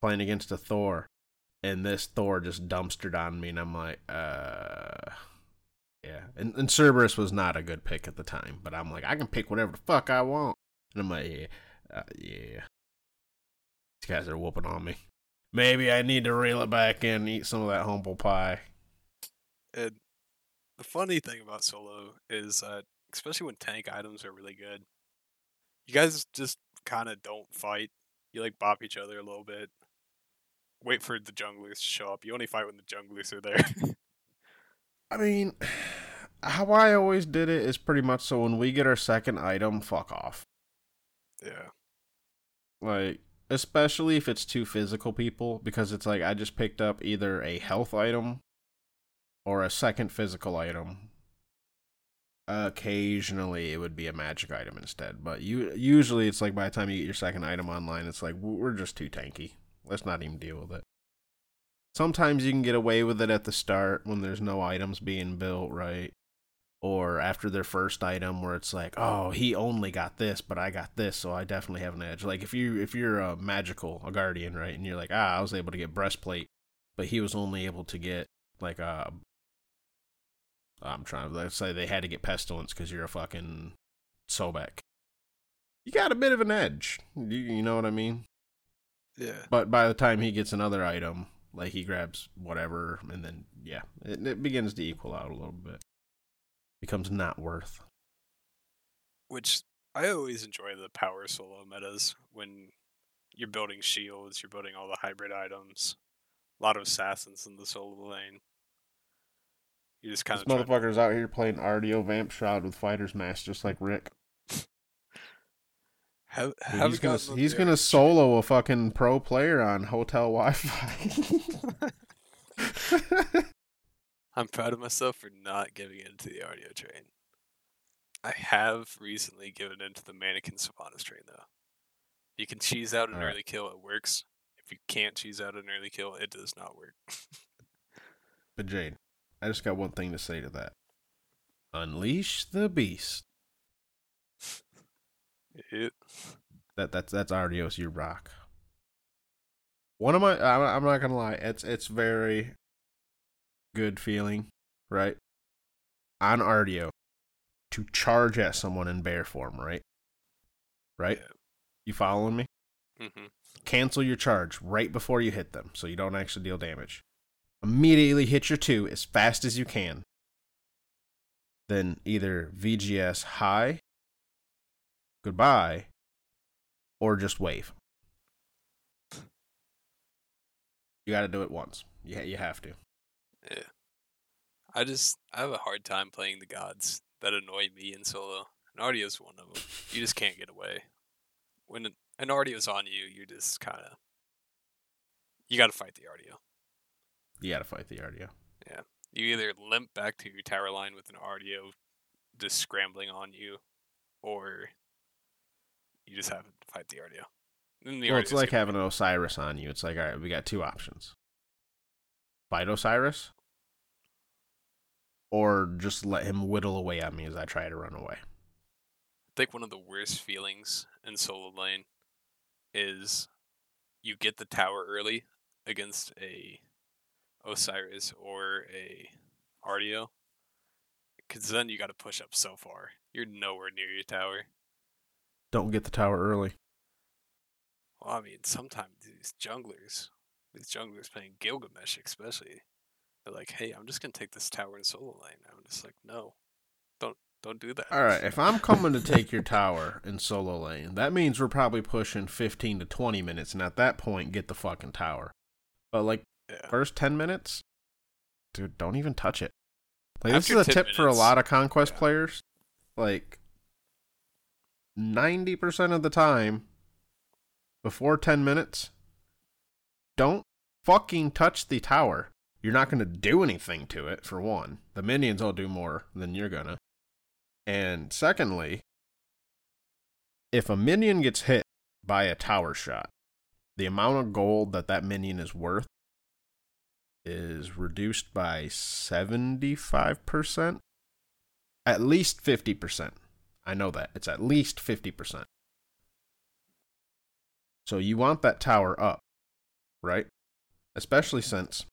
playing against a Thor, and this Thor just dumpstered on me, and I'm like, uh, yeah. And, and Cerberus was not a good pick at the time, but I'm like, I can pick whatever the fuck I want, and I'm like, yeah, uh, yeah. These guys are whooping on me. Maybe I need to reel it back in and eat some of that humble pie. And the funny thing about solo is that, especially when tank items are really good, you guys just kind of don't fight. You like bop each other a little bit. Wait for the junglers to show up. You only fight when the junglers are there. *laughs* I mean, *sighs* how I always did it is pretty much so when we get our second item, fuck off. yeah. Like, especially if it's two physical people, because it's like I just picked up either a health item or a second physical item. Occasionally, it would be a magic item instead, but you usually it's like by the time you get your second item online, it's like we're just too tanky. Let's not even deal with it. Sometimes you can get away with it at the start when there's no items being built, right? Or after their first item where it's like, "Oh, he only got this, but I got this, so I definitely have an edge." Like if you if you're a magical, a guardian, right? And you're like, "Ah, I was able to get breastplate, but he was only able to get like a I'm trying to let's say they had to get pestilence because you're a fucking Sobek. You got a bit of an edge. You, you know what I mean? Yeah. But by the time he gets another item, like he grabs whatever, and then yeah, it, it begins to equal out a little bit. Becomes not worth. Which I always enjoy the power solo metas when you're building shields, you're building all the hybrid items, a lot of assassins in the solo lane. You just kind of motherfucker's out here playing Artio Vamp Shroud with Fighter's Mask, just like Rick. Have, have he's gonna he's gonna solo a fucking pro player on hotel Wi-Fi. *laughs* I'm proud of myself for not giving in to the Artio train. I have recently given in to the mannequin Sylvanus train though. You can cheese out an early kill, it works. If you can't cheese out an early kill, it does not work. But Jade, I just got one thing to say to that. Unleash the beast. It, That that's that's Artio's you rock. One of my I'm, not gonna lie, it's it's very good feeling, right? On Artio to charge at someone in bear form, right? Right? Yeah. You following me? Mm-hmm. Cancel your charge right before you hit them so you don't actually deal damage. Immediately hit your two as fast as you can. Then either VGS high, goodbye, or just wave. You got to do it once. Yeah, you have to. Yeah. I just I have a hard time playing the gods that annoy me in solo. And Artio's one of them. You just can't get away. When an, Artio's on you, you just kind of you got to fight the Artio. You got to fight the Artio. Yeah. You either limp back to your tower line with an Artio just scrambling on you, or you just have to fight the. Then the well, it's like having an Osiris on you. It's like, all right, we got two options: fight Osiris, or just let him whittle away at me as I try to run away. I think one of the worst feelings in solo lane is you get the tower early against a Osiris or a Artio, because then you got to push up so far. You're nowhere near your tower. Don't get the tower early. Well, I mean, sometimes these junglers, these junglers playing Gilgamesh especially, they're like, "Hey, I'm just gonna take this tower in solo lane." I'm just like, "No, don't don't do that." All right, if I'm coming to take your *laughs* tower in solo lane, that means we're probably pushing 15 to 20 minutes, and at that point, get the fucking tower. But like yeah. first 10 minutes, dude, don't even touch it. Like this is a 10 tip for a lot of conquest yeah. players. Like 90% of the time, before 10 minutes, don't fucking touch the tower. You're not going to do anything to it, for one. The minions will do more than you're going to. And secondly, if a minion gets hit by a tower shot, the amount of gold that that minion is worth is reduced by 75%. At least 50%. I know that. It's at least 50%. So you want that tower up, right? Especially since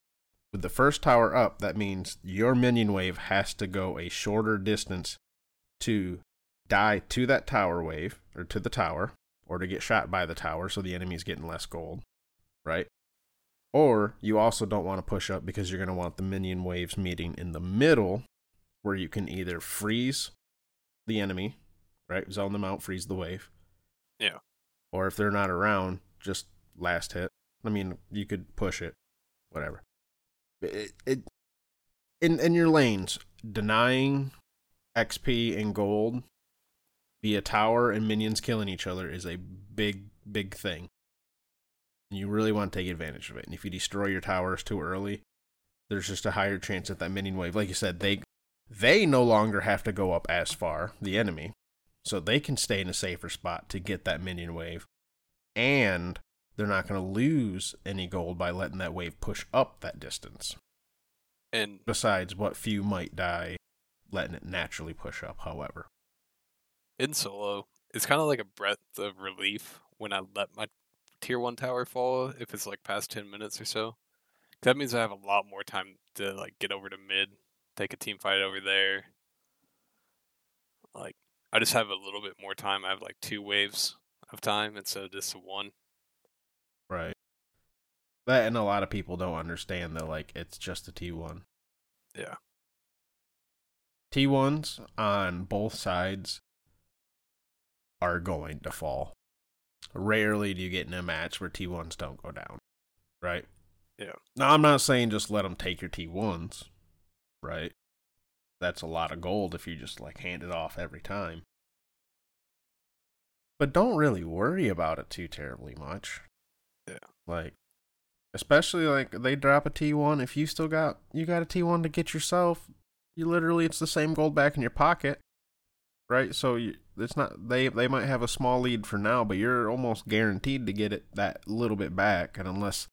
with the first tower up, that means your minion wave has to go a shorter distance to die to that tower wave or to the tower or to get shot by the tower so the enemy's getting less gold, right? Or you also don't want to push up because you're going to want the minion waves meeting in the middle where you can either freeze the enemy, right? Zone them out, freeze the wave. Yeah. Or if they're not around, just last hit. I mean, you could push it, whatever. It, it in in your lanes, denying XP and gold via tower and minions killing each other is a big big thing. And you really want to take advantage of it. And if you destroy your towers too early, there's just a higher chance that that minion wave, like you said, they they no longer have to go up as far, the enemy, so they can stay in a safer spot to get that minion wave. And they're not going to lose any gold by letting that wave push up that distance. And Besides what few might die letting it naturally push up, however. in solo, it's kind of like a breath of relief when I let my tier one tower fall if it's like past ten minutes or so. That means I have a lot more time to like get over to mid, take a team fight over there. Like I just have a little bit more time. I have like two waves of time instead of just one. Right. That and a lot of people don't understand that like it's just a T1. Yeah. T1s on both sides are going to fall. Rarely do you get in a match where T1s don't go down. Right? Yeah. Now, I'm not saying just let them take your T1s. Right? That's a lot of gold if you just like hand it off every time. But don't really worry about it too terribly much. Yeah. Like, especially like they drop a T1. If you still got you got a T1 to get yourself, you literally it's the same gold back in your pocket, right? So you, it's not they they might have a small lead for now, but you're almost guaranteed to get it that little bit back. And unless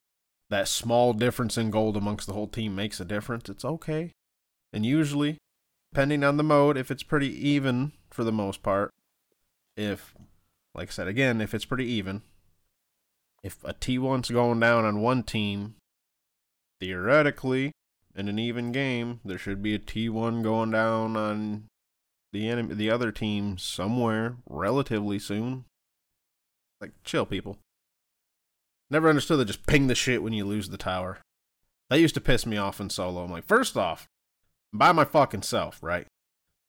that small difference in gold amongst the whole team makes a difference, it's okay. And usually, depending on the mode, if it's pretty even for the most part, if, like I said again, if it's pretty even, if a T1's going down on one team, theoretically, in an even game, there should be a T1 going down on the enemy, the other team somewhere relatively soon. Like, chill, people. Never understood that just ping the shit when you lose the tower. That used to piss me off in solo. I'm like, first off, by my fucking self, right?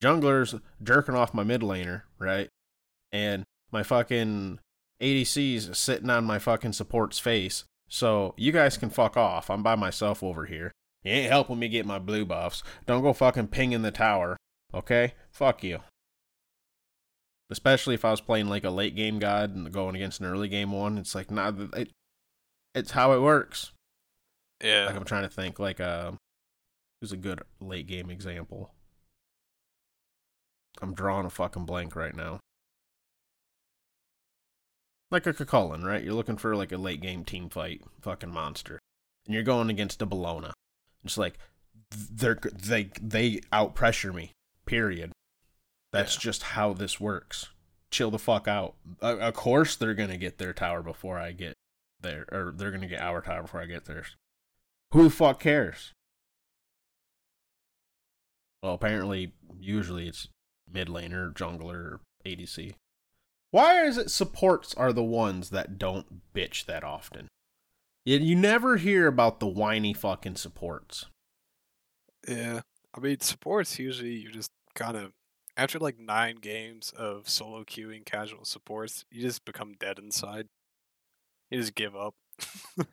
Jungler's jerking off my mid laner, right? And my fucking ADC's sitting on my fucking support's face. So you guys can fuck off. I'm by myself over here. You ain't helping me get my blue buffs. Don't go fucking pinging the tower. Okay? Fuck you. Especially if I was playing like a late game god and going against an early game one. It's like, nah, it, it's how it works. Yeah. Like I'm trying to think, like, uh, who's a good late game example? I'm drawing a fucking blank right now. Like a Cu Chulainn, right? You're looking for like a late game team fight, fucking monster, and you're going against a Bellona. It's like they're they they out pressure me. Period. That's Yeah. just how this works. Chill the fuck out. Uh, of course, they're gonna get their tower before I get there, or they're gonna get our tower before I get theirs. Who the fuck cares? Well, apparently, usually it's mid laner, jungler, ADC. Why is it supports are the ones that don't bitch that often? You, you never hear about the whiny fucking supports. Yeah. I mean, supports usually you just kind of after like nine games of solo queuing casual supports, you just become dead inside. You just give up. *laughs*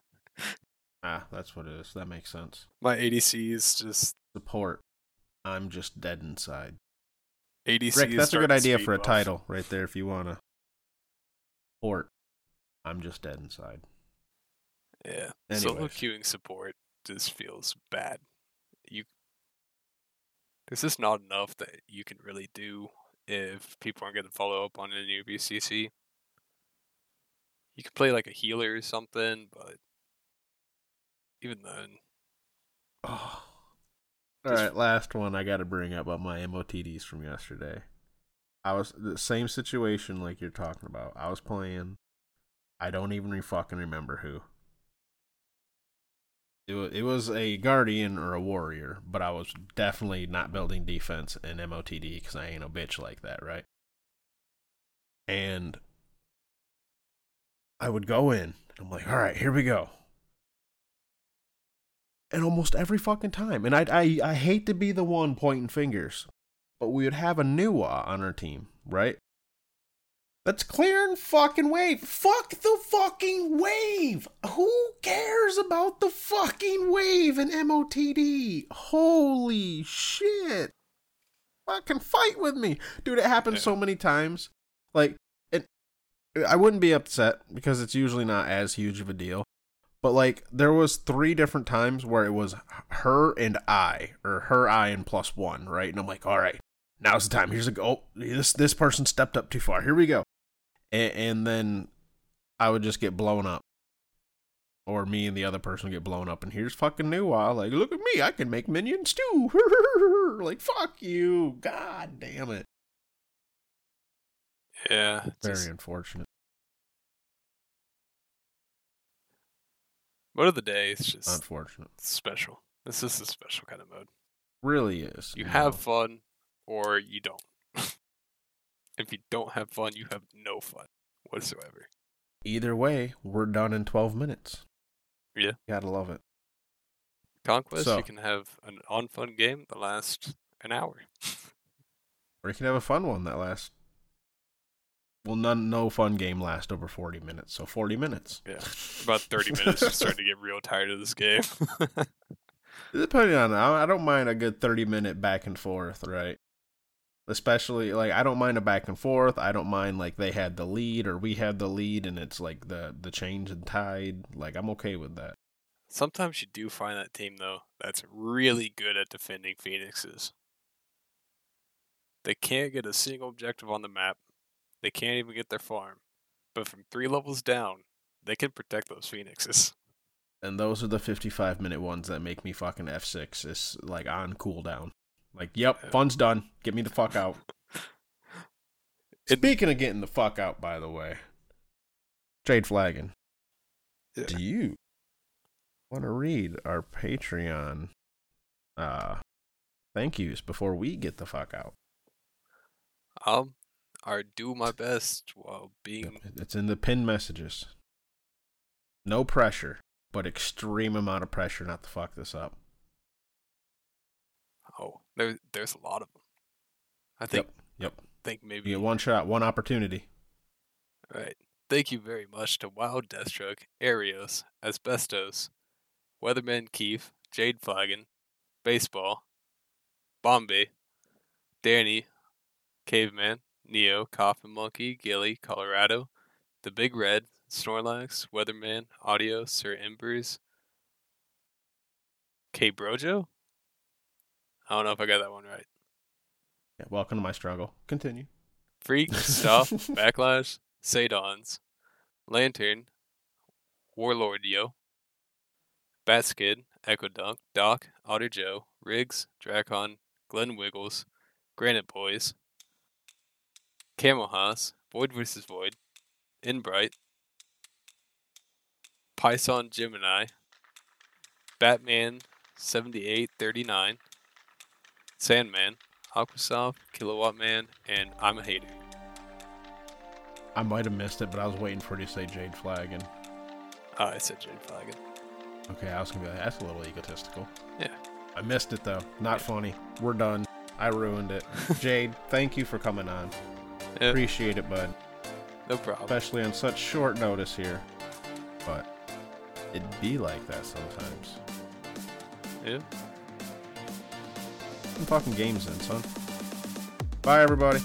Ah, that's what it is. That makes sense. My ADC is just Support. I'm just dead inside. ADC. Rick, that's a good idea for a buff. title right there if you want to. Support. I'm just dead inside. Yeah. Solo Anyways. queuing support just feels bad. You there's just not enough that you can really do if people aren't going to follow up on a new BCC. You can play like a healer or something, but even then, Oh. All right, last one I got to bring up about my MOTDs from yesterday. I was the same situation like you're talking about. I was playing. I don't even re- fucking remember who. It was, it was a guardian or a warrior, but I was definitely not building defense in MOTD because I ain't a bitch like that, right? And I would go in. I'm like, all right, here we go and almost every fucking time. And I, I, I hate to be the one pointing fingers, but we would have a Nu Wa uh, on our team, right? That's clearing fucking wave. Fuck the fucking wave. Who cares about the fucking wave in MOTD? Holy shit. Fucking fight with me. Dude, it happens Yeah. so many times. Like, it, I wouldn't be upset because it's usually not as huge of a deal but like there was three different times where it was her and I or her I and plus one, right? And I'm like, all right, now's the time. Here's a go. Oh, this this person stepped up too far. Here we go. And, and then I would just get blown up, or me and the other person would get blown up. And here's fucking Nu Wa, like, look at me, I can make minions too. *laughs* like, fuck you, god damn it. yeah, Very just- unfortunate. Mode of the day is just Unfortunate. special. This is a special kind of mode. Really is. You know? have fun or you don't. *laughs* if you don't have fun, you have no fun whatsoever. Either way, we're done in 12 minutes. Yeah. Gotta love it. Conquest, So- you can have an unfun game that lasts an hour. *laughs* Or you can have a fun one that lasts. Well, none, no fun game lasts over 40 minutes. So 40 minutes. Yeah. About 30 *laughs* minutes, you're starting to get real tired of this game. *laughs* Depending on, I I don't mind a good 30 minute back and forth, right? Especially, like, I don't mind a back and forth. I don't mind, like, they had the lead or we had the lead and it's, like, the, the change in tide. Like, I'm okay with that. Sometimes you do find that team, though, that's really good at defending Phoenixes. They can't get a single objective on the map. They can't even get their farm. But from three levels down, they can protect those Phoenixes. *laughs* And those are the 55 minute ones that make me fucking F6. It's, like, on cooldown. Like, yep, fun's done. Get me the fuck out. *laughs* It- Speaking of getting the fuck out, by the way, Jade Flagon, Yeah. do you want to read our Patreon uh thank yous before we get the fuck out? I'll I'll do my best while being It's in the pinned messages. No pressure, but extreme amount of pressure not to fuck this up. oh there there's a lot of them. I think Yep. Yep. think You maybe get one shot, one opportunity. right. Thank you very much to Wild Deathstroke, Arios, Asbestos, Weatherman Keith, Jade Flagon, Baseball, Bombay, Danny, Caveman, Neo, Coffin Monkey, Gilly, Colorado, The Big Red, Snorlax, Weatherman, Audio, Sir Embers, K Brojo? I don't know if I got that one right. Yeah, welcome to my struggle. Continue. Freak, *laughs* Stuff, Backlash, Sadons, Lantern, Warlord Yo, Batskid, Echo Dunk, Doc, Otter Joe, Riggs, Dracon, Glenn Wiggles, Granite Boys, Camel Haas, Void vs. Void, Inbright, Python Gemini, Batman 7839, Sandman, Aquasoft, Kilowatt Man, and I'm a Hater. I might have missed it, but I was waiting for you to say Jade Flagon. Oh, I said Jade Flagon. Okay, I was gonna be like, that's a little egotistical. Yeah. I missed it though. Not funny. We're done. I ruined it. *laughs* Jade, thank you for coming on. Appreciate it, bud. no problem. Especially on such short notice here. But it'd be like that sometimes. Yeah. I'm talking games then, son. Bye, everybody.